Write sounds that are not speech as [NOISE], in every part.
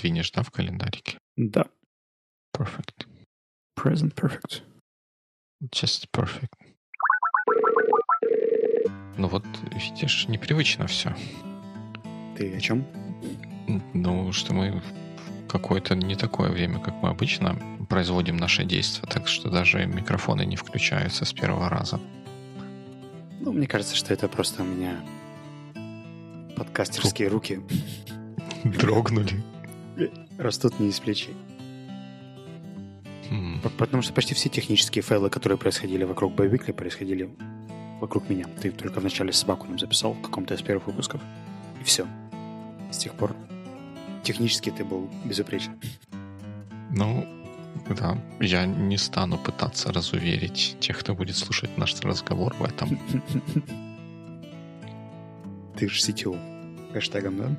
подвинешь, да, в календарике? Да. Perfect. Present perfect. Just perfect. Ну вот, видишь, непривычно все. Ты о чем? Ну, что мы какое-то не такое время, как мы обычно производим наши действия, так что даже микрофоны не включаются с первого раза. Ну, мне кажется, что это просто у меня подкастерские руки [LAUGHS] Дрогнули. Растут не из плечей. П- Потому что почти все технические файлы, которые происходили вокруг Байвикли, происходили вокруг меня. Ты только вначале собаку нам записал в каком-то из первых выпусков. И все. С тех пор технически ты был безупречен. Ну, да, я не стану пытаться разуверить тех, кто будет слушать наш разговор в этом. [LAUGHS] Ты же CTO. Хэштегом, да?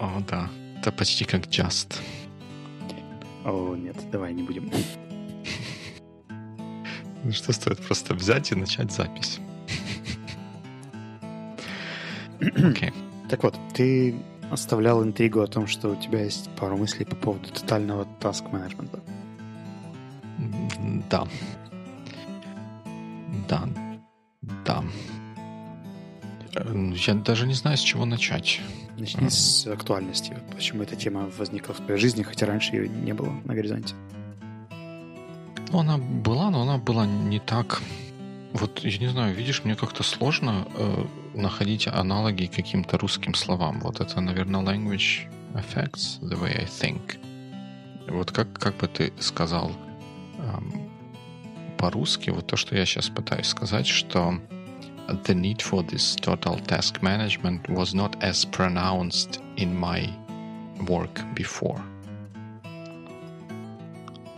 О, да, это почти как Just. О, нет, давай не будем. Ну что стоит просто взять и начать запись. Окей. Так вот, ты оставлял интригу о том, что у тебя есть пару мыслей по поводу тотального таск-менеджмента. Да. Да. Да. Э, Я даже не знаю, с чего начать. Начни Мгм. с актуальности. Почему эта тема возникла в твоей жизни, хотя раньше ее не было на горизонте. Ну, она была, но она была не так... Вот, я не знаю, видишь, мне как-то сложно э, находить аналоги каким-то русским словам. Вот это, наверное, language affects the way I think. Вот как, как бы ты сказал эм, по-русски, вот то, что я сейчас пытаюсь сказать, что the need for this total task management was not as pronounced in my work before.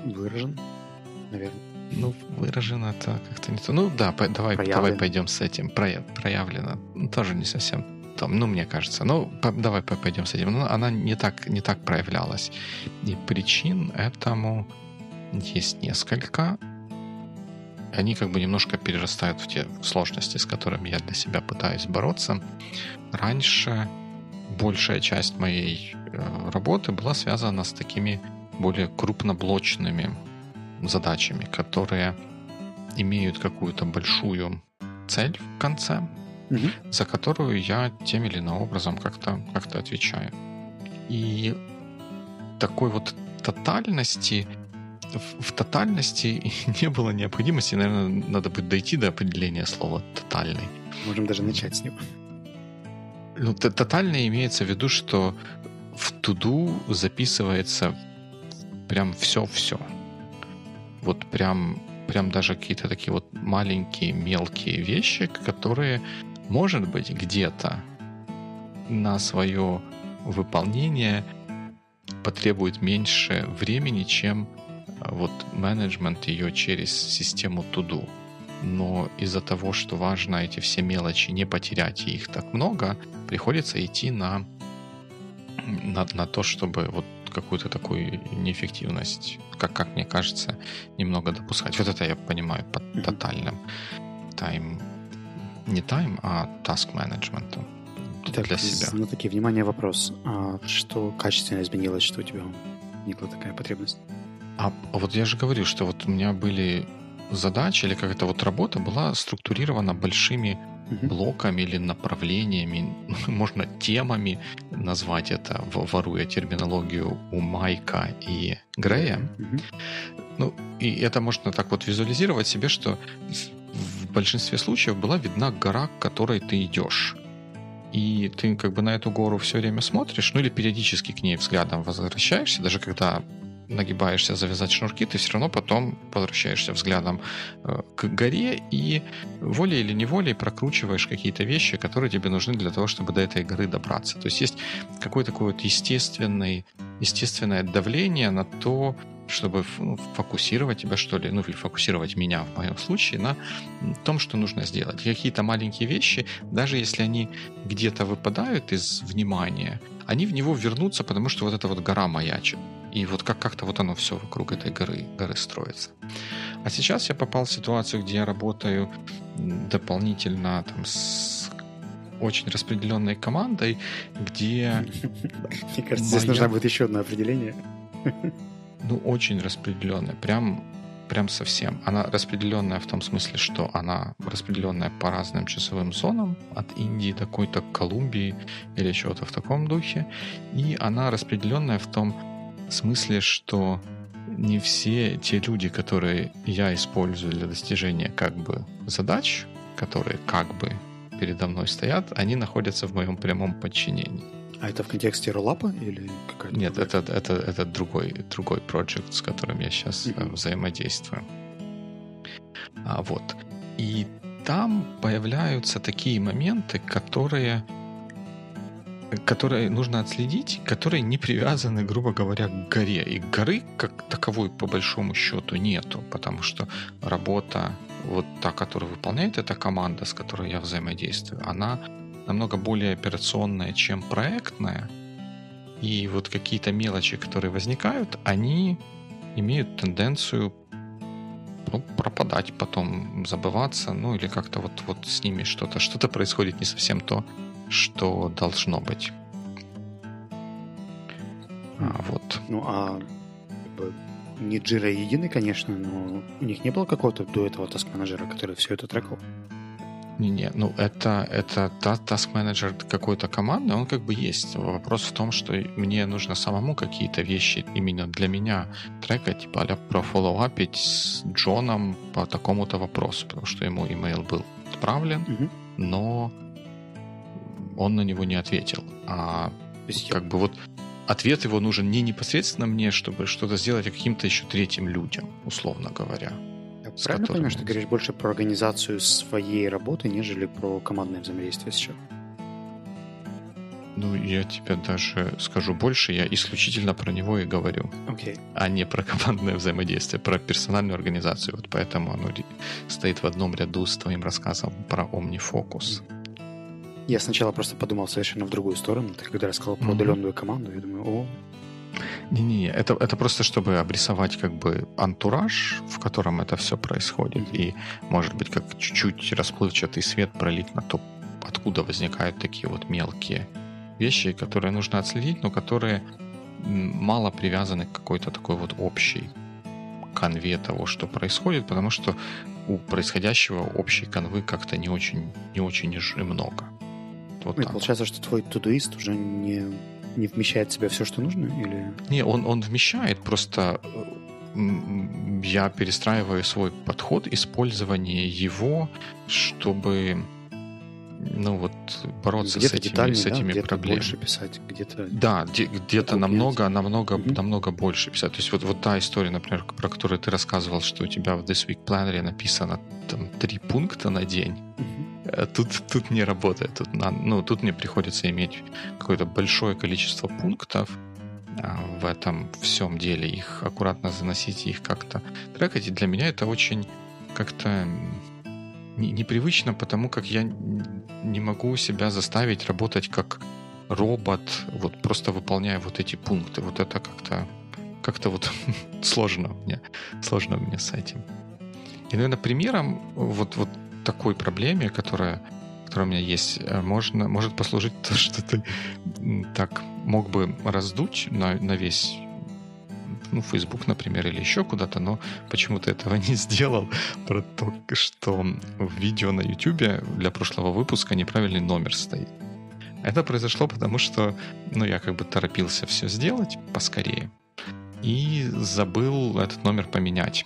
Выражен, наверное. Ну, выражено это как-то не то. Ну да, по- давай, Проявлено. давай пойдем с этим. Проя- проявлено. Ну, тоже не совсем то, ну, мне кажется. Ну, по- давай по- пойдем с этим. Ну, она не так, не так проявлялась. И причин этому есть несколько. Они как бы немножко перерастают в те сложности, с которыми я для себя пытаюсь бороться. Раньше большая часть моей э, работы была связана с такими более крупноблочными задачами, которые имеют какую-то большую цель в конце, Мгм. за которую я тем или иным образом как-то как отвечаю. И такой вот тотальности в, тотальности [LAUGHS] не было необходимости, наверное, надо будет дойти до определения слова тотальный. Можем даже начать с него. Ну, т- тотально имеется в виду, что в туду записывается прям все-все. Вот прям, прям даже какие-то такие вот маленькие, мелкие вещи, которые, может быть, где-то на свое выполнение потребует меньше времени, чем вот менеджмент ее через систему туду. Но из-за того, что важно эти все мелочи не потерять, и их так много, приходится идти на, на, на то, чтобы вот какую-то такую неэффективность, как, как мне кажется, немного допускать. Вот это я понимаю под тотальным тайм, не тайм, а task менеджментом Так, для себя. Ну, такие, внимание, вопрос. А что качественно изменилось, что у тебя возникла такая потребность? А вот я же говорю, что вот у меня были задачи или какая-то вот работа была структурирована большими Мгм. блоками или направлениями, [LAUGHS] можно темами назвать это, воруя терминологию у Майка и Грея. Мгм. Ну, и это можно так вот визуализировать себе, что в большинстве случаев была видна гора, к которой ты идешь. И ты как бы на эту гору все время смотришь, ну или периодически к ней взглядом возвращаешься, даже когда нагибаешься завязать шнурки, ты все равно потом возвращаешься взглядом э, к горе и волей или неволей прокручиваешь какие-то вещи, которые тебе нужны для того, чтобы до этой горы добраться. То есть есть какое-то такое вот естественный, естественное давление на то, чтобы ну, фокусировать тебя, что ли, ну или фокусировать меня в моем случае на том, что нужно сделать. Какие-то маленькие вещи, даже если они где-то выпадают из внимания, они в него вернутся, потому что вот эта вот гора маячит. И вот как- как-то вот оно все вокруг этой горы, горы строится. А сейчас я попал в ситуацию, где я работаю дополнительно там, с очень распределенной командой, где... [LAUGHS] Мне кажется, здесь нужно будет еще одно определение. Ну, очень распределенная. Прям прям совсем. Она распределенная в том смысле, что она распределенная по разным часовым зонам, от Индии до какой-то Колумбии или чего-то в таком духе. И она распределенная в том смысле, что не все те люди, которые я использую для достижения как бы задач, которые как бы передо мной стоят, они находятся в моем прямом подчинении. А это в контексте роллапа или какая-то? Нет, это, это, это другой, другой проект, с которым я сейчас mm-hmm. взаимодействую. А, вот. И там появляются такие моменты, которые которые нужно отследить, которые не привязаны, грубо говоря, к горе. И горы как таковой по большому счету нету, потому что работа, вот та, которую выполняет эта команда, с которой я взаимодействую, она намного более операционная, чем проектная. И вот какие-то мелочи, которые возникают, они имеют тенденцию ну, пропадать потом, забываться, ну или как-то вот, вот с ними что-то, что-то происходит не совсем то, что должно быть. А, вот. Ну а не Jira единый, конечно, но у них не было какого-то до этого таск-менеджера, который все это трекал? Не-не, ну это, это task менеджер какой-то команды, он как бы есть. Вопрос в том, что мне нужно самому какие-то вещи именно для меня трекать, типа а профоллоуапить с Джоном по такому-то вопросу, потому что ему имейл был отправлен, угу. но он на него не ответил. А как бы вот ответ его нужен не непосредственно мне, чтобы что-то сделать, а каким-то еще третьим людям, условно говоря. Правильно понимаю, что ты говоришь больше про организацию своей работы, нежели про командное взаимодействие сейчас? Ну, я тебе даже скажу больше, я исключительно про него и говорю. Okay. А не про командное взаимодействие, про персональную организацию. Вот поэтому оно стоит в одном ряду с твоим рассказом про OmniFocus. Я сначала просто подумал совершенно в другую сторону. Ты когда рассказал про mm-hmm. удаленную команду, я думаю, о, не-не, это, это просто чтобы обрисовать как бы антураж, в котором это все происходит. И, может быть, как чуть-чуть расплывчатый свет пролить на то, откуда возникают такие вот мелкие вещи, которые нужно отследить, но которые мало привязаны к какой-то такой вот общей конве того, что происходит, потому что у происходящего общей конвы как-то не очень, не очень и много. Вот ну, и получается, что твой тудуист уже не не вмещает в себя все, что нужно? Или... Не, он, он вмещает, просто я перестраиваю свой подход использования его, чтобы ну вот бороться где-то с этими, детальнее, с этими да, где-то проблемами. больше писать, где-то... Да, где, где-то намного, намного, mm-hmm. намного больше писать. То есть вот, вот та история, например, про которую ты рассказывал, что у тебя в This Week Planner написано там три пункта на день. Mm-hmm Э, тут, тут не работает. Тут, ну, тут мне приходится иметь какое-то большое количество пунктов а, в этом всем деле, их аккуратно заносить, их как-то трекать. И для меня это очень как-то непривычно, потому как я не могу себя заставить работать как робот, вот просто выполняя вот эти пункты. Вот это как-то как-то вот [LAUGHS] сложно мне, сложно мне с этим. И, наверное, примером вот, вот такой проблеме, которая, которая у меня есть, э, можно, может послужить [LAUGHS] то, что ты так мог бы раздуть на, на весь ну, Facebook, например, или еще куда-то, но почему-то этого [LAUGHS] не сделал, про то, что в видео на YouTube для прошлого выпуска неправильный номер стоит. Это произошло потому, что ну, я как бы торопился все сделать поскорее и забыл этот номер поменять.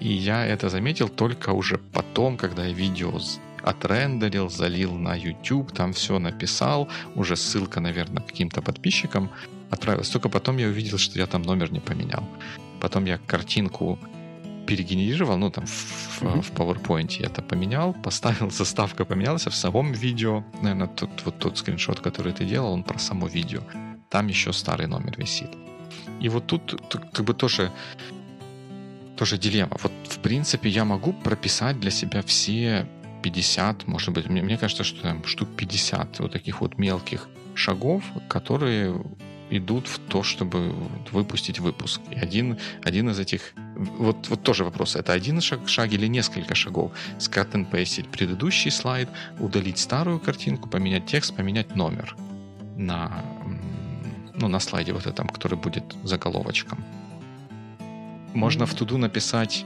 И я это заметил только уже потом, когда я видео отрендерил, залил на YouTube, там все написал, уже ссылка, наверное, каким-то подписчикам отправилась. Только потом я увидел, что я там номер не поменял. Потом я картинку перегенерировал, ну там в, mm-hmm. в PowerPoint я это поменял, поставил, [LAUGHS] заставка поменялась, а в самом видео, наверное, тот, вот тот скриншот, который ты делал, он про само видео. Там еще старый номер висит. И вот тут, тут как бы тоже тоже дилемма. Вот, в принципе, я могу прописать для себя все 50, может быть, мне, мне кажется, что там штук 50 вот таких вот мелких шагов, которые идут в то, чтобы выпустить выпуск. И один, один из этих... Вот, вот тоже вопрос. Это один шаг, шаг или несколько шагов? Скат and пейстить предыдущий слайд, удалить старую картинку, поменять текст, поменять номер на, ну, на слайде вот этом, который будет заголовочком. Можно в туду написать,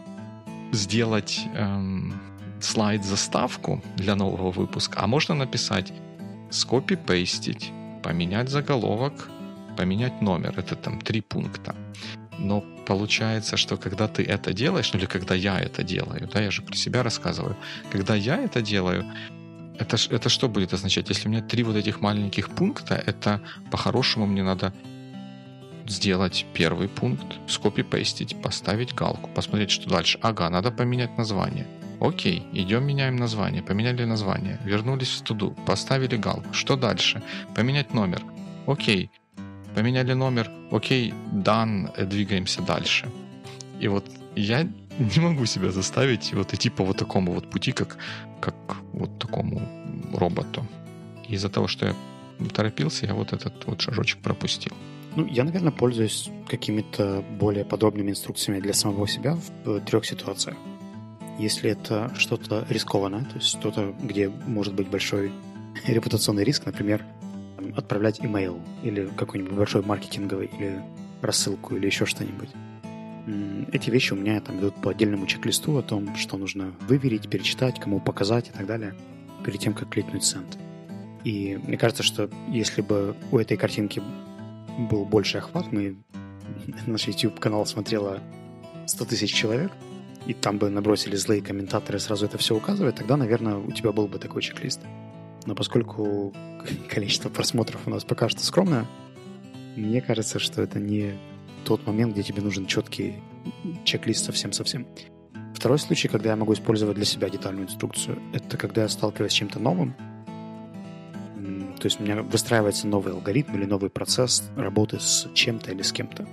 сделать эм, слайд-заставку для нового выпуска, а можно написать скопи-пейстить, поменять заголовок, поменять номер. Это там три пункта. Но получается, что когда ты это делаешь, ну или когда я это делаю, да, я же про себя рассказываю, когда я это делаю, это, это что будет означать? Если у меня три вот этих маленьких пункта, это по-хорошему мне надо сделать первый пункт, скопи-пейстить, поставить галку, посмотреть, что дальше. Ага, надо поменять название. Окей, идем меняем название. Поменяли название. Вернулись в студу. Поставили галку. Что дальше? Поменять номер. Окей. Поменяли номер. Окей, дан, двигаемся дальше. И вот я не могу себя заставить вот идти по вот такому вот пути, как, как вот такому роботу. Из-за того, что я торопился, я вот этот вот шажочек пропустил. Ну, я, наверное, пользуюсь какими-то более подробными инструкциями для самого себя в трех ситуациях. Если это что-то рискованное, то есть что-то, где может быть большой [LAUGHS] репутационный риск, например, отправлять имейл или какой-нибудь большой маркетинговый или рассылку или еще что-нибудь. Эти вещи у меня там идут по отдельному чек-листу о том, что нужно выверить, перечитать, кому показать и так далее, перед тем, как кликнуть send. И мне кажется, что если бы у этой картинки был больше охват, мы наш YouTube-канал смотрело 100 тысяч человек, и там бы набросили злые комментаторы сразу это все указывать, тогда, наверное, у тебя был бы такой чек-лист. Но поскольку [LAUGHS] количество просмотров у нас пока что скромное, мне кажется, что это не тот момент, где тебе нужен четкий чек-лист совсем-совсем. Второй случай, когда я могу использовать для себя детальную инструкцию, это когда я сталкиваюсь с чем-то новым, то есть у меня выстраивается новый алгоритм или новый процесс работы с чем-то или с кем-то.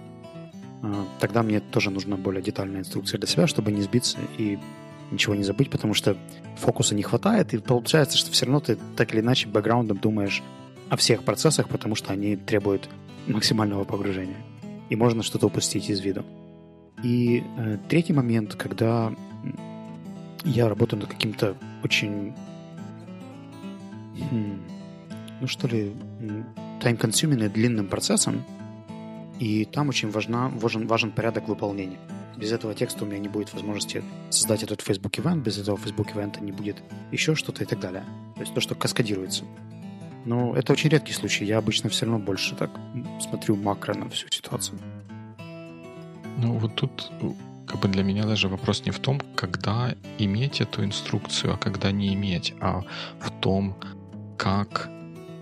А, тогда мне тоже нужна более детальная инструкция для себя, чтобы не сбиться и ничего не забыть, потому что фокуса не хватает, и получается, что все равно ты так или иначе бэкграундом думаешь о всех процессах, потому что они требуют максимального погружения. И можно что-то упустить из виду. И э, третий момент, когда я работаю над каким-то очень, хм, ну что ли, time-consuming длинным процессом, и там очень важна, важен, важен порядок выполнения. Без этого текста у меня не будет возможности создать этот Facebook event, без этого Facebook event не будет еще что-то и так далее. То есть то, что каскадируется. Но это очень редкий случай. Я обычно все равно больше так смотрю макро на всю ситуацию. Ну вот тут как бы для меня даже вопрос не в том, когда иметь эту инструкцию, а когда не иметь, а в том, как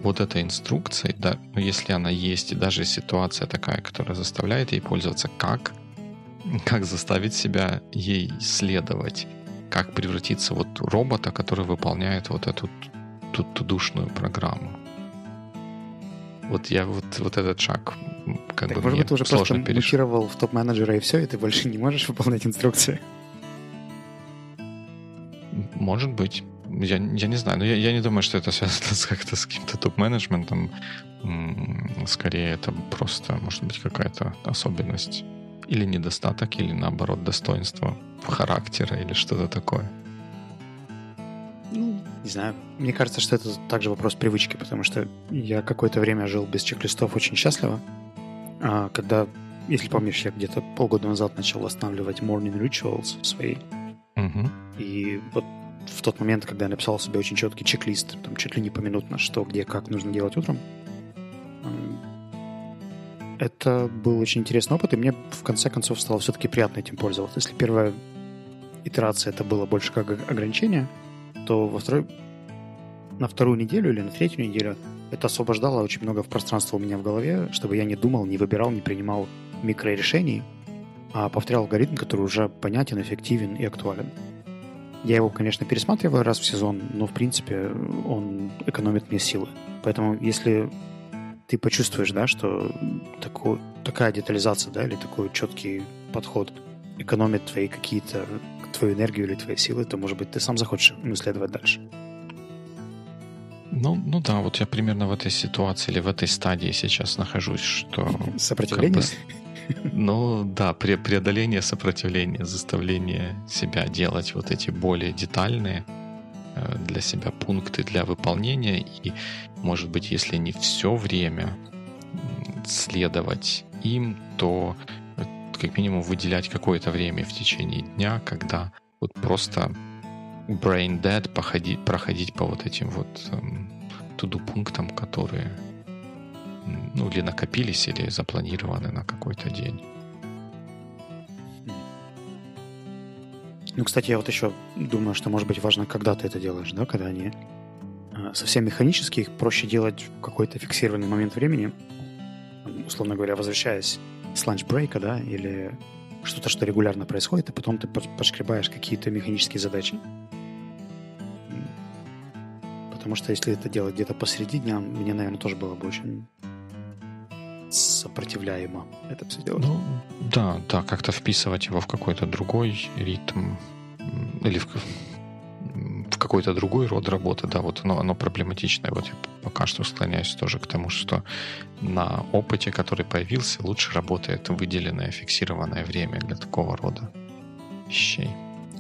вот эта инструкция, да, ну, если она есть, и даже ситуация такая, которая заставляет ей пользоваться, как, как заставить себя ей следовать, как превратиться вот в робота, который выполняет вот эту тут душную программу. Вот я вот, вот этот шаг как так, бы может мне ты уже сложно просто мутировал в топ-менеджера и все, и ты больше не можешь выполнять инструкции? Может быть я, я не знаю, но я, я не думаю, что это связано с как-то с каким-то топ-менеджментом. Скорее, это просто, может быть, какая-то особенность или недостаток, или наоборот, достоинство характера или что-то такое. Ну, не знаю. Мне кажется, что это также вопрос привычки, потому что я какое-то время жил без чек-листов очень счастливо. А когда, если помнишь, я где-то полгода назад начал восстанавливать morning rituals свои. Угу. И вот в тот момент, когда я написал себе очень четкий чек-лист, там чуть ли не поминутно, что, где, как нужно делать утром, это был очень интересный опыт, и мне в конце концов стало все-таки приятно этим пользоваться. Если первая итерация это было больше как ограничение, то во второй, на вторую неделю или на третью неделю это освобождало очень много пространства у меня в голове, чтобы я не думал, не выбирал, не принимал микрорешений, а повторял алгоритм, который уже понятен, эффективен и актуален. Я его, конечно, пересматриваю раз в сезон, но, в принципе, он экономит мне силы. Поэтому, если ты почувствуешь, да, что такой, такая детализация, да, или такой четкий подход экономит твои какие-то, твою энергию или твои силы, то, может быть, ты сам захочешь исследовать дальше. Ну, ну да, вот я примерно в этой ситуации или в этой стадии сейчас нахожусь, что... Сопротивление? [LAUGHS] Как бы, [LAUGHS] ну да, пре преодоление сопротивления, заставление себя делать вот эти более детальные э, для себя пункты для выполнения. И, может быть, если не все время следовать им, то э, как минимум выделять какое-то время в течение дня, когда вот просто brain dead походить, проходить по вот этим вот эм, туду пунктам, которые ну, или накопились, или запланированы на какой-то день. Ну, кстати, я вот еще думаю, что может быть важно, когда ты это делаешь, да, когда они э, совсем механически, их проще делать в какой-то фиксированный момент времени, условно говоря, возвращаясь с lunch break а, да, или что-то, что регулярно происходит, и потом ты подскребаешь какие-то механические задачи. Потому что если это делать где-то посреди дня, мне, наверное, тоже было бы очень сопротивляемо это все делать. Ну, да, да, как-то вписывать его в какой-то другой ритм или в, в какой-то другой род работы, да, вот оно, оно проблематичное. Вот я пока что склоняюсь тоже к тому, что на опыте, который появился, лучше работает выделенное фиксированное время для такого рода вещей.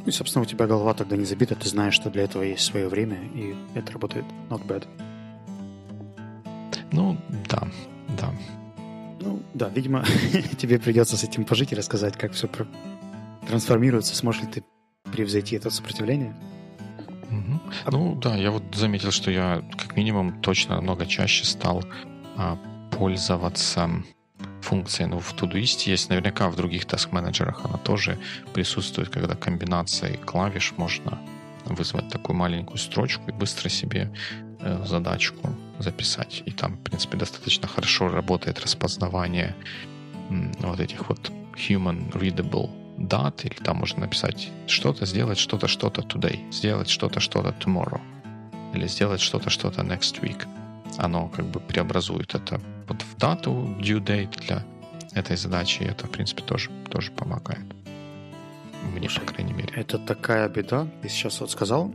И, собственно, у тебя голова тогда не забита, ты знаешь, что для этого есть свое время, и это работает not bad. Ну, да, да. Ну, да, видимо, [LAUGHS] тебе придется с этим пожить и рассказать, как все трансформируется. Сможешь ли ты превзойти это сопротивление? Угу. А... Ну, да, я вот заметил, что я как минимум точно много чаще стал а, пользоваться функция, ну, в Todoist есть, наверняка в других task-менеджерах она тоже присутствует, когда комбинацией клавиш можно вызвать такую маленькую строчку и быстро себе задачку записать. И там, в принципе, достаточно хорошо работает распознавание вот этих вот human readable дат, или там можно написать что-то, сделать что-то, что-то today, сделать что-то, что-то tomorrow, или сделать что-то, что-то next week оно как бы преобразует это вот в дату due date для этой задачи, и это, в принципе, тоже, тоже помогает. Мне, Слушай, по крайней мере. Это такая беда. Ты сейчас вот сказал.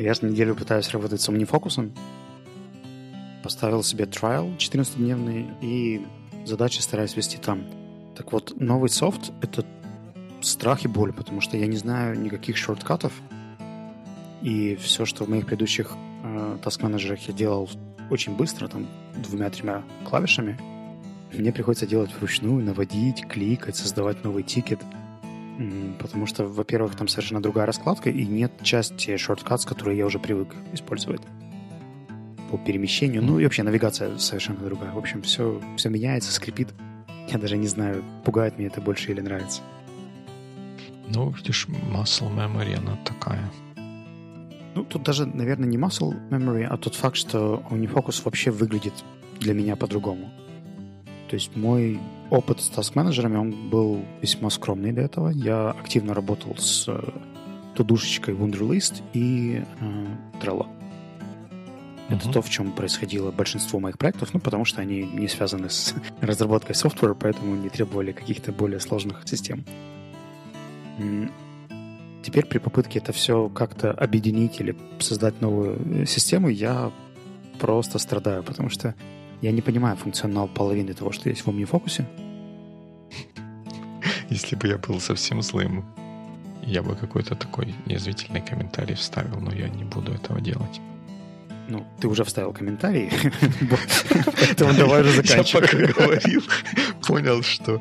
Я с неделю пытаюсь работать с OmniFocus. Поставил себе trial 14-дневный и задачи стараюсь вести там. Так вот, новый софт — это страх и боль, потому что я не знаю никаких шорткатов, и все, что в моих предыдущих э, task-менеджерах я делал очень быстро, там, двумя-тремя клавишами, мне приходится делать вручную, наводить, кликать, создавать новый тикет. Потому что, во-первых, там совершенно другая раскладка, и нет части шорткат, которые я уже привык использовать по перемещению. Ну и вообще навигация совершенно другая. В общем, все, все меняется, скрипит. Я даже не знаю, пугает меня это больше или нравится. Ну, видишь, muscle memory, она такая. Ну, тут даже, наверное, не muscle memory, а тот факт, что OmniFocus вообще выглядит для меня по-другому. То есть мой опыт с task-менеджерами, он был весьма скромный для этого. Я активно работал с э, тудушечкой Wunderlist и э, Trello. Uh-huh. Это то, в чем происходило большинство моих проектов, ну, потому что они не связаны с [LAUGHS] разработкой софтвера, поэтому не требовали каких-то более сложных систем. Теперь при попытке это все как-то объединить или создать новую э, систему, я просто страдаю, потому что я не понимаю функционал половины того, что есть в OmniFocus. [LAUGHS] Если бы я был совсем злым, я бы какой-то такой язвительный комментарий вставил, но я не буду этого делать. Ну, ты уже вставил комментарий, [LAUGHS] поэтому давай уже заканчивай. Я пока говорил, [LAUGHS] понял, что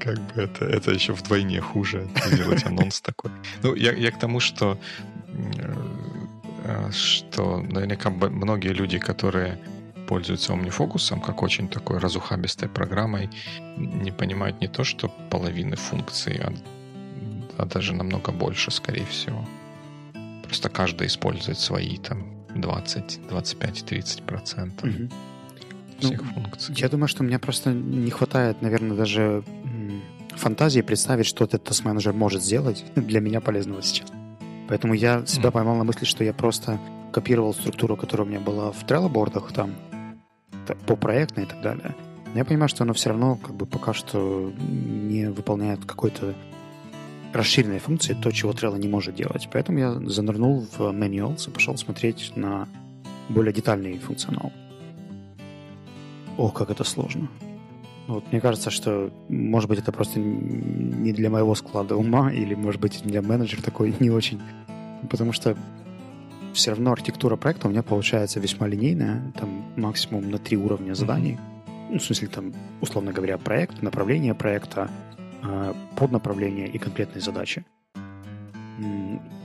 как бы это, это еще вдвойне хуже делать анонс такой. Ну, я, я к тому, что, э, что наверняка многие люди, которые пользуются OmniFocus как очень такой разухабистой программой, не понимают не то, что половины функций, а, а даже намного больше, скорее всего. Просто каждый использует свои там 20, 25, 30 процентов. Угу всех ну, функций. Я думаю, что мне просто не хватает, наверное, даже фантазии представить, что этот тест-менеджер может сделать для меня полезного сейчас. Поэтому я себя поймал на мысли, что я просто копировал структуру, которая у меня была в Trello-бордах там, по проектной и так далее. Но я понимаю, что оно все равно как бы пока что не выполняет какой-то расширенной функции, то, чего Trello не может делать. Поэтому я занырнул в manuals и пошел смотреть на более детальный функционал. О, как это сложно. Вот, мне кажется, что, может быть, это просто не для моего склада ума, или, может быть, для менеджера такой не очень. Потому что все равно архитектура проекта у меня получается весьма линейная, там максимум на три уровня заданий. Ну, в смысле, там, условно говоря, проект, направление проекта, а, поднаправление и конкретные задачи.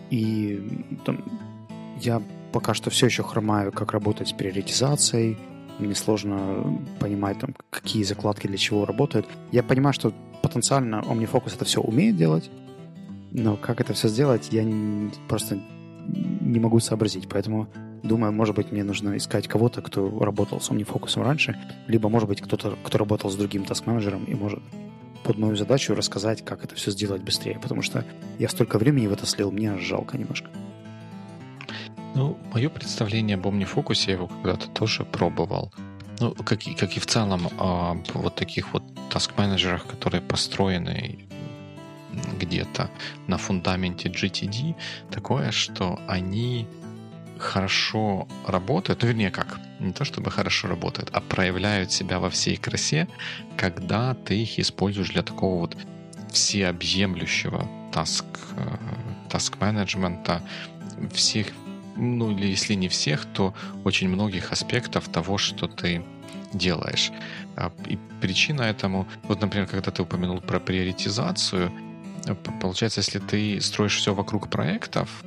И там, я пока что все еще хромаю, как работать с приоритизацией, мне сложно понимать, там, какие закладки для чего работают. Я понимаю, что потенциально OmniFocus это все умеет делать, но как это все сделать, я просто не могу сообразить. Поэтому думаю, может быть, мне нужно искать кого-то, кто работал с OmniFocus раньше, либо, может быть, кто-то, кто работал с другим task-менеджером и может под мою задачу рассказать, как это все сделать быстрее, потому что я столько времени в это слил, мне жалко немножко. Ну, мое представление об OmniFocus, я его когда-то тоже пробовал. Ну, как как и в целом о вот таких вот таск-менеджерах, которые построены где-то на фундаменте GTD, такое, что они хорошо работают, ну, вернее, как, не то чтобы хорошо работают, а проявляют себя во всей красе, когда ты их используешь для такого вот всеобъемлющего таск, э, таск-менеджмента, всех ну или если не всех, то очень многих аспектов того, что ты делаешь. А, и причина этому, вот, например, когда ты упомянул про приоритизацию, получается, если ты строишь все вокруг проектов,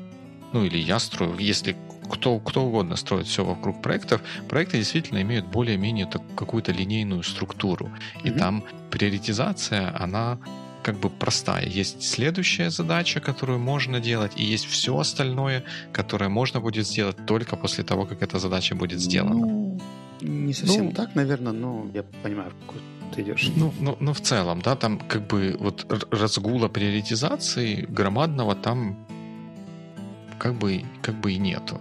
ну или я строю, если кто, кто угодно строит все вокруг проектов, проекты действительно имеют более-менее какую-то линейную структуру. И mm-hmm. там приоритизация, она как бы простая. Есть следующая задача, которую можно делать, и есть все остальное, которое можно будет сделать только после того, как эта задача будет сделана. Ну, не совсем ну, так, наверное, но я понимаю, в ты идешь. Ну, ну, ну, в целом, да, там как бы вот разгула приоритизации громадного там как бы, как бы и нету.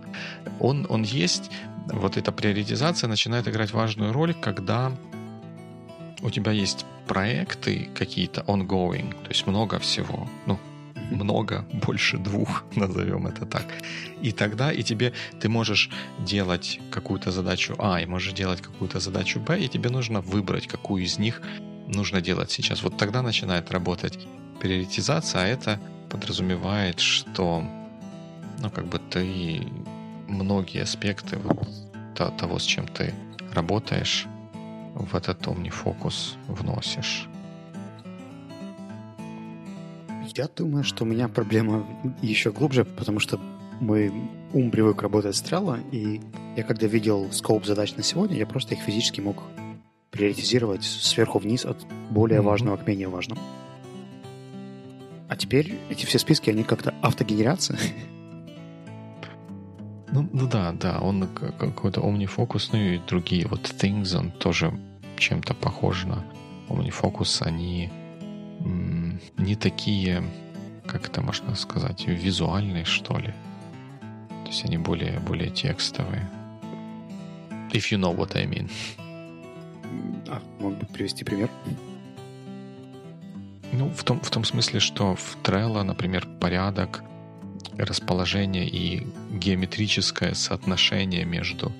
Он, он есть, вот эта приоритизация начинает играть важную роль, когда у тебя есть проекты какие-то ongoing, то есть много всего, ну, [LAUGHS] много, больше двух, [LAUGHS] назовем это так. И тогда и тебе ты можешь делать какую-то задачу А, и можешь делать какую-то задачу Б, и тебе нужно выбрать, какую из них нужно делать сейчас. Вот тогда начинает работать приоритизация, а это подразумевает, что ну, как бы ты многие аспекты вот того, с чем ты работаешь, в этот OmniFocus вносишь? Я думаю, что у меня проблема еще глубже, потому что мой ум привык работать с Trello, и я когда видел скоп задач на сегодня, я просто их физически мог приоритизировать сверху вниз от более mm-hmm. важного к менее важному. А теперь эти все списки, они как-то автогенерация. [LAUGHS] Ну, ну да, да, он какой-то OmniFocus, ну и другие вот Things, он тоже чем-то похож на OmniFocus. Они не такие, как это можно сказать, визуальные, что ли. То есть они более, более текстовые. If you know what I mean. А, мог бы привести пример? Ну, в том, в том смысле, что в Trello, например, порядок расположение и геометрическое соотношение между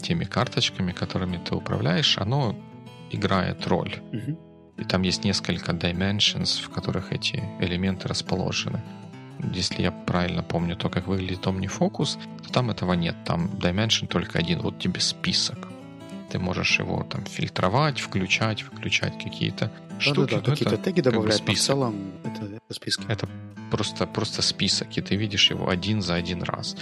теми карточками, которыми ты управляешь, оно играет роль. Угу. И там есть несколько dimensions, в которых эти элементы расположены. Если я правильно помню то, как выглядит OmniFocus, то там этого нет. Там dimension только один. Вот тебе список. Ты можешь его там фильтровать, включать, выключать какие-то да, штуки. Да, да, какие-то теги добавлять, как бы в целом это, это списки. Это просто, просто список, и ты видишь его один за один раз.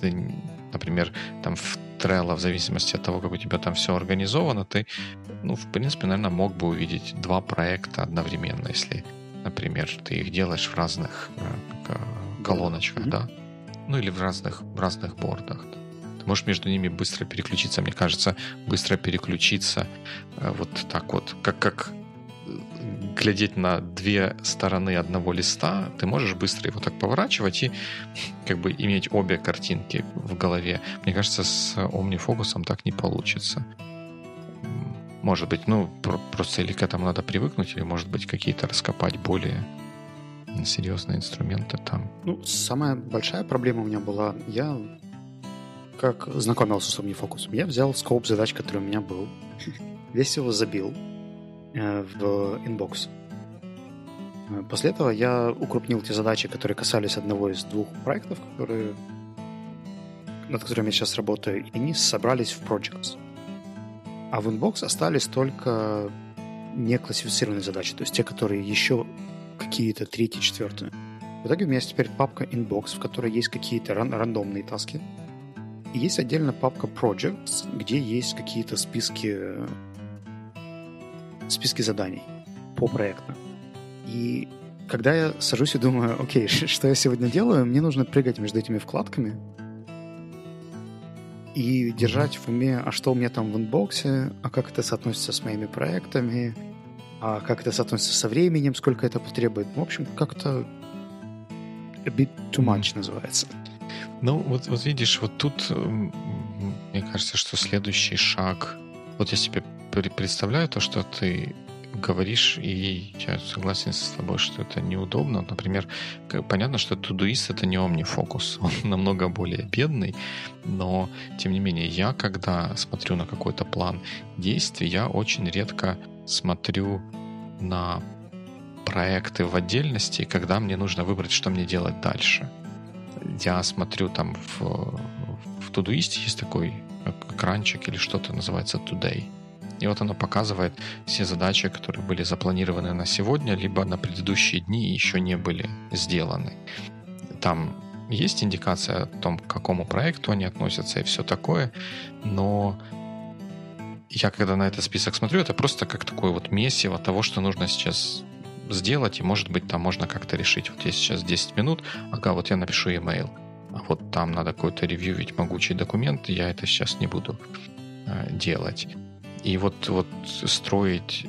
Ты, например, там в Trello, в зависимости от того, как у тебя там все организовано, ты, ну, в принципе, наверное, мог бы увидеть два проекта одновременно, если, например, ты их делаешь в разных э, колоночках, mm-hmm. да, ну или в разных, в разных бордах. Ты можешь между ними быстро переключиться. Мне кажется, быстро переключиться э, вот так вот, как, как глядеть на две стороны одного листа, ты можешь быстро его так поворачивать и как бы иметь обе картинки в голове. Мне кажется, с OmniFocus так не получится. Может быть, ну, просто или к этому надо привыкнуть, или, может быть, какие-то раскопать более серьезные инструменты там. Ну, самая большая проблема у меня была, я как знакомился с OmniFocus? Я взял скоп задач, который у меня был, [LAUGHS] весь его забил в inbox. Э, после этого я укрупнил те задачи, которые касались одного из двух проектов, которые, над которыми я сейчас работаю, и они собрались в projects. А в inbox остались только неклассифицированные задачи, то есть те, которые еще какие-то третьи, четвертые. В итоге у меня есть теперь папка inbox, в которой есть какие-то ран- рандомные таски. И есть отдельно папка projects, где есть какие-то списки списки заданий по проекту. И когда я сажусь и думаю, окей, [LAUGHS] что я сегодня делаю, мне нужно прыгать между этими вкладками и держать в уме, а что у меня там в инбоксе, а как это соотносится с моими проектами, а как это соотносится со временем, сколько это потребует. В общем, как-то a bit too much называется. Ну, вот, вот видишь, вот тут мне кажется, что следующий шаг... Вот я себе представляю то, что ты говоришь, и я согласен с тобой, что это неудобно. Например, понятно, что Todoist — это не OmniFocus, [LAUGHS] он намного более бедный, но, тем не менее, я, когда смотрю на какой-то план действий, я очень редко смотрю на проекты в отдельности, когда мне нужно выбрать, что мне делать дальше. Я смотрю там в, в Todoist есть такой экранчик или что-то называется Today — и вот оно показывает все задачи, которые были запланированы на сегодня, либо на предыдущие дни и еще не были сделаны. Там есть индикация о том, к какому проекту они относятся и все такое, но я когда на этот список смотрю, это просто как такое вот месиво того, что нужно сейчас сделать, и может быть там можно как-то решить. Вот есть сейчас 10 минут, ага, вот я напишу email, а вот там надо какой-то ревьювить могучий документ, я это сейчас не буду э, делать. И вот, вот строить...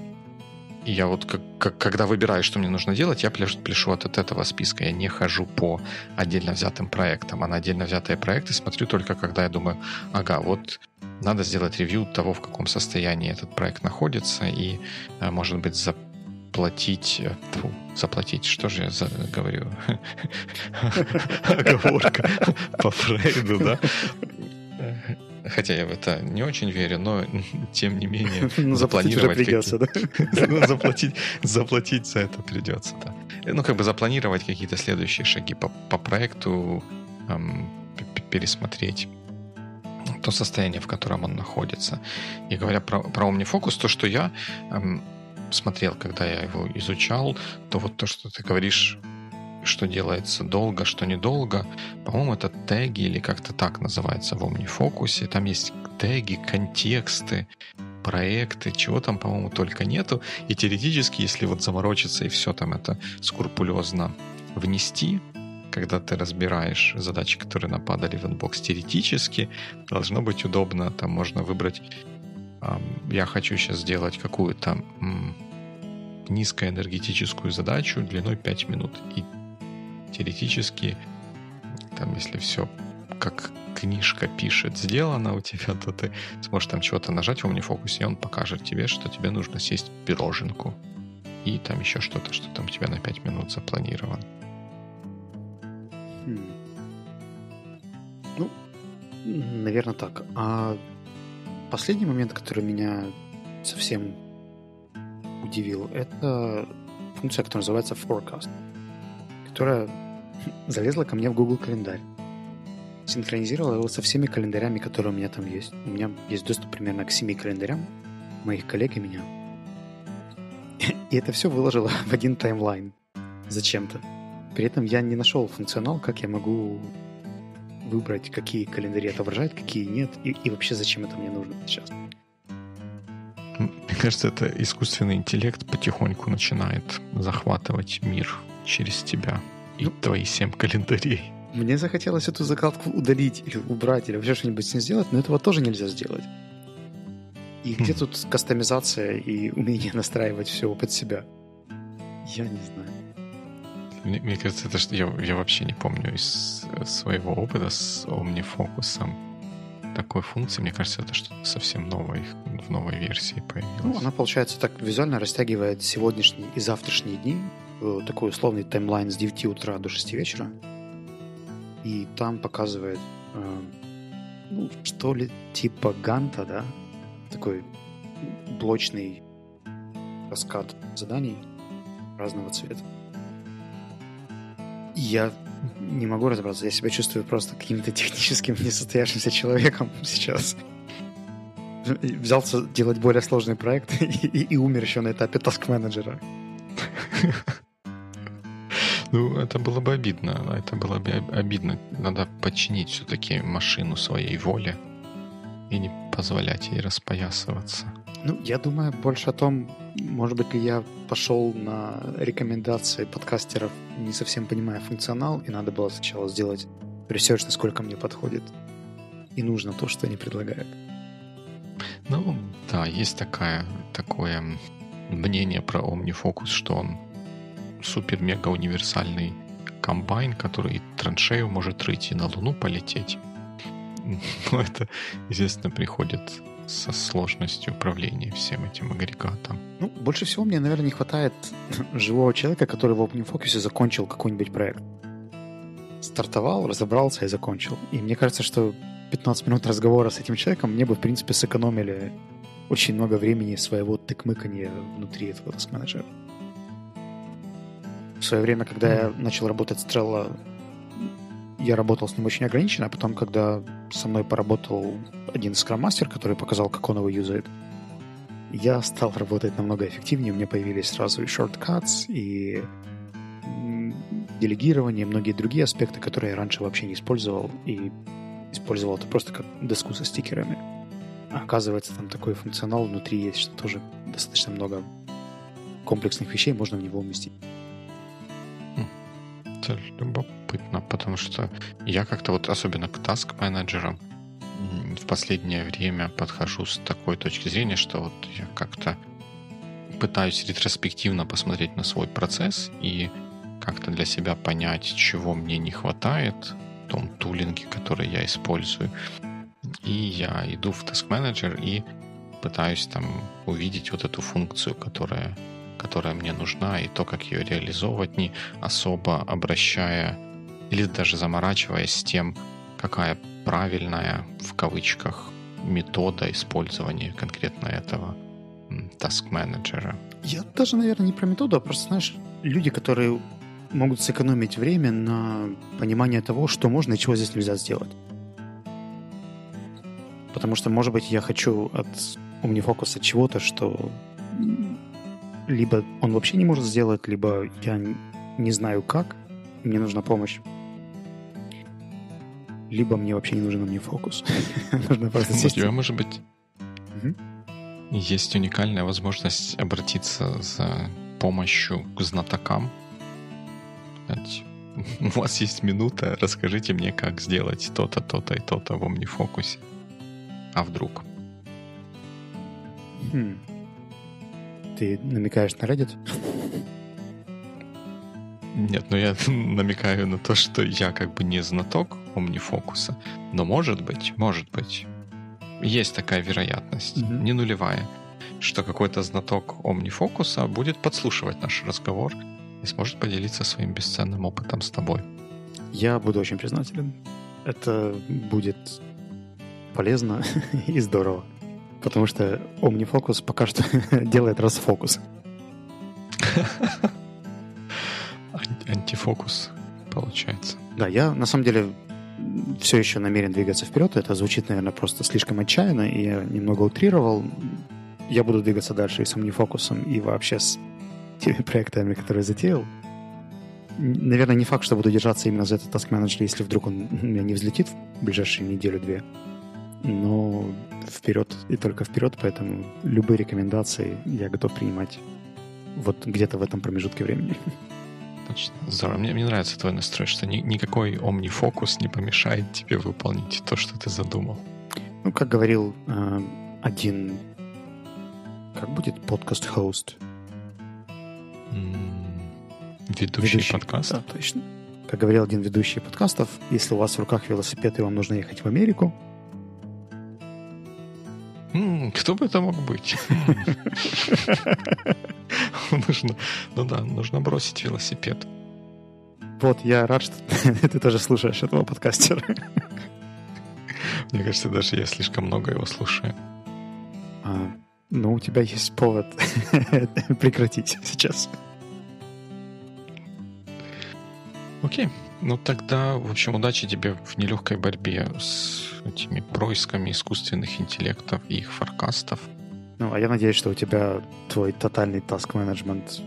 Я вот как, как, когда выбираю, что мне нужно делать, я пляшу, пляшу от, от этого списка. Я не хожу по отдельно взятым проектам, а на отдельно взятые проекты смотрю только когда я думаю, ага, вот надо сделать ревью того, в каком состоянии этот проект находится, и, э, может быть, заплатить... Э, фу, заплатить, что же я за, говорю? [LAUGHS] Оговорка по Фрейду, да? Хотя я в это не очень верю, но [LAUGHS] тем не менее [LAUGHS] ну, запланировать придется, да? [LAUGHS] ну, заплатить, заплатить за это придется, да. Ну, как бы запланировать какие-то следующие шаги по, по проекту, эм, пересмотреть то состояние, в котором он находится. И говоря про, про OmniFocus, то, что я эм, смотрел, когда я его изучал, то вот то, что ты говоришь что делается долго, что недолго. По-моему, это теги или как-то так называется в OmniFocus. Там есть теги, контексты, проекты, чего там, по-моему, только нету. И теоретически, если вот заморочиться и все там это скрупулезно внести, когда ты разбираешь задачи, которые нападали в inbox, теоретически должно быть удобно. Там можно выбрать, я хочу сейчас сделать какую-то низкоэнергетическую задачу длиной 5 минут. И теоретически, там, если все как книжка пишет, сделано у тебя, то ты сможешь там чего-то нажать в OmniFocus, и он покажет тебе, что тебе нужно съесть пироженку. И там еще что-то, что там у тебя на 5 минут запланировано. Хм. Ну, наверное, так. А последний момент, который меня совсем удивил, это функция, которая называется Forecast которая залезла ко мне в Google календарь. Синхронизировала его со всеми календарями, которые у меня там есть. У меня есть доступ примерно к семи календарям моих коллег и меня. И это все выложила [LAUGHS] в один таймлайн. Зачем-то. При этом я не нашел функционал, как я могу выбрать, какие календари отображать, какие нет, и, и вообще зачем это мне нужно сейчас. Мне кажется, это искусственный интеллект потихоньку начинает захватывать мир через тебя и ну, твои семь календарей. Мне захотелось эту закладку удалить или убрать, или вообще что-нибудь с ней сделать, но этого тоже нельзя сделать. И где хм. тут кастомизация и умение настраивать все под себя? Я не знаю. Мне, мне кажется, это что я, я вообще не помню из своего опыта с OmniFocus такой функции. Мне кажется, это что-то совсем новое в новой версии появилось. Ну, она, получается, так визуально растягивает сегодняшние и завтрашние дни Э, такой условный таймлайн с 9 утра до 6 вечера. И там показывает, э, ну, что ли, типа Ганта, да? Такой блочный раскад заданий разного цвета. Я не могу разобраться. Я себя чувствую просто каким-то техническим [LAUGHS] несостоявшимся человеком [LAUGHS] сейчас. Взялся делать более сложный проект и, [LAUGHS] и, и умер еще на этапе таск-менеджера. Ну, это было бы обидно. Это было бы обидно. Надо подчинить все-таки машину своей воле и не позволять ей распоясываться. Ну, я думаю больше о том, может быть ли я пошел на рекомендации подкастеров, не совсем понимая функционал, и надо было сначала сделать research, насколько мне подходит и нужно то, что они предлагают. Ну, да, есть такая, такое мнение про OmniFocus, что он супер-мега универсальный комбайн, который траншею может рыть и на Луну полететь. [LAUGHS] Но это, естественно, приходит со сложностью управления всем этим агрегатом. Ну, больше всего мне, наверное, не хватает [LAUGHS] живого человека, который в OpenFocus закончил какой-нибудь проект. Стартовал, разобрался и закончил. И мне кажется, что 15 минут разговора с этим человеком мне бы, в принципе, сэкономили очень много времени своего тыкмыкания внутри этого task менеджера. В свое время, когда я начал работать с Trello, я работал с ним очень ограниченно, а потом, когда со мной поработал один скрам-мастер, который показал, как он его юзает, я стал работать намного эффективнее. У меня появились сразу и shortcuts, и делегирование, и многие другие аспекты, которые я раньше вообще не использовал, и использовал это просто как доску со стикерами. А оказывается, там такой функционал внутри есть, что тоже достаточно много комплексных вещей можно в него уместить это любопытно, потому что я как-то вот особенно к таск-менеджерам в последнее время подхожу с такой точки зрения, что вот я как-то пытаюсь ретроспективно посмотреть на свой процесс и как-то для себя понять, чего мне не хватает в том тулинге, который я использую. И я иду в Task Manager и пытаюсь там увидеть вот эту функцию, которая которая мне нужна, и то, как ее реализовывать, не особо обращая или даже заморачиваясь с тем, какая правильная, в кавычках, метода использования конкретно этого task менеджера. Я даже, наверное, не про методу, а просто, знаешь, люди, которые могут сэкономить время на понимание того, что можно и чего здесь нельзя сделать. Потому что, может быть, я хочу от OmniFocus чего-то, что либо он вообще не может сделать, либо я не знаю как, мне нужна помощь. Либо мне вообще не нужен мне фокус. [LAUGHS] Нужно просто. У тебя, может быть, есть уникальная возможность обратиться за помощью к знатокам. [LAUGHS] У вас есть минута, расскажите мне, как сделать то-то, то-то и то-то в OmniFocus. А вдруг? Хм. Ты намекаешь на Reddit? Нет, ну я [LAUGHS] намекаю на то, что я как бы не знаток омнифокуса, но может быть, может быть, есть такая вероятность, mm-hmm. не нулевая, что какой-то знаток омнифокуса будет подслушивать наш разговор и сможет поделиться своим бесценным опытом с тобой. Я буду очень признателен. Это будет полезно [LAUGHS] и здорово потому что OmniFocus пока что [LAUGHS] делает расфокус. Антифокус, получается. Да, я на самом деле все еще намерен двигаться вперед. Это звучит, наверное, просто слишком отчаянно, и я немного утрировал. Я буду двигаться дальше и с OmniFocus, и вообще с теми проектами, которые затеял. Наверное, не факт, что буду держаться именно за этот Task Manager, если вдруг он у меня не взлетит в ближайшие неделю-две. Но вперед и только вперед, поэтому любые рекомендации я готов принимать вот где-то в этом промежутке времени. Точно. Здорово. Мне, мне нравится твой настрой, что ни, никакой омнифокус не помешает тебе выполнить то, что ты задумал. Ну, как говорил э, один... Как будет подкаст-хост? Ведущий, ведущий подкаст? Да, точно. Как говорил один ведущий подкастов, если у вас в руках велосипед и вам нужно ехать в Америку, кто бы это мог быть? [LAUGHS] нужно, ну да, нужно бросить велосипед. Вот, я рад, что [LAUGHS] ты тоже слушаешь этого подкастера. Мне кажется, даже я слишком много его слушаю. А, ну, у тебя есть повод [LAUGHS] прекратить сейчас. Окей. Ну тогда, в общем, удачи тебе в нелегкой борьбе с этими происками искусственных интеллектов и их форкастов. Ну, а я надеюсь, что у тебя твой тотальный таск-менеджмент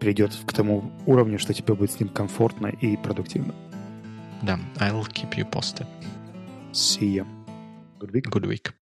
придет к тому уровню, что тебе будет с ним комфортно и продуктивно. Да, I'll keep you posted. See you. Good week. Good week.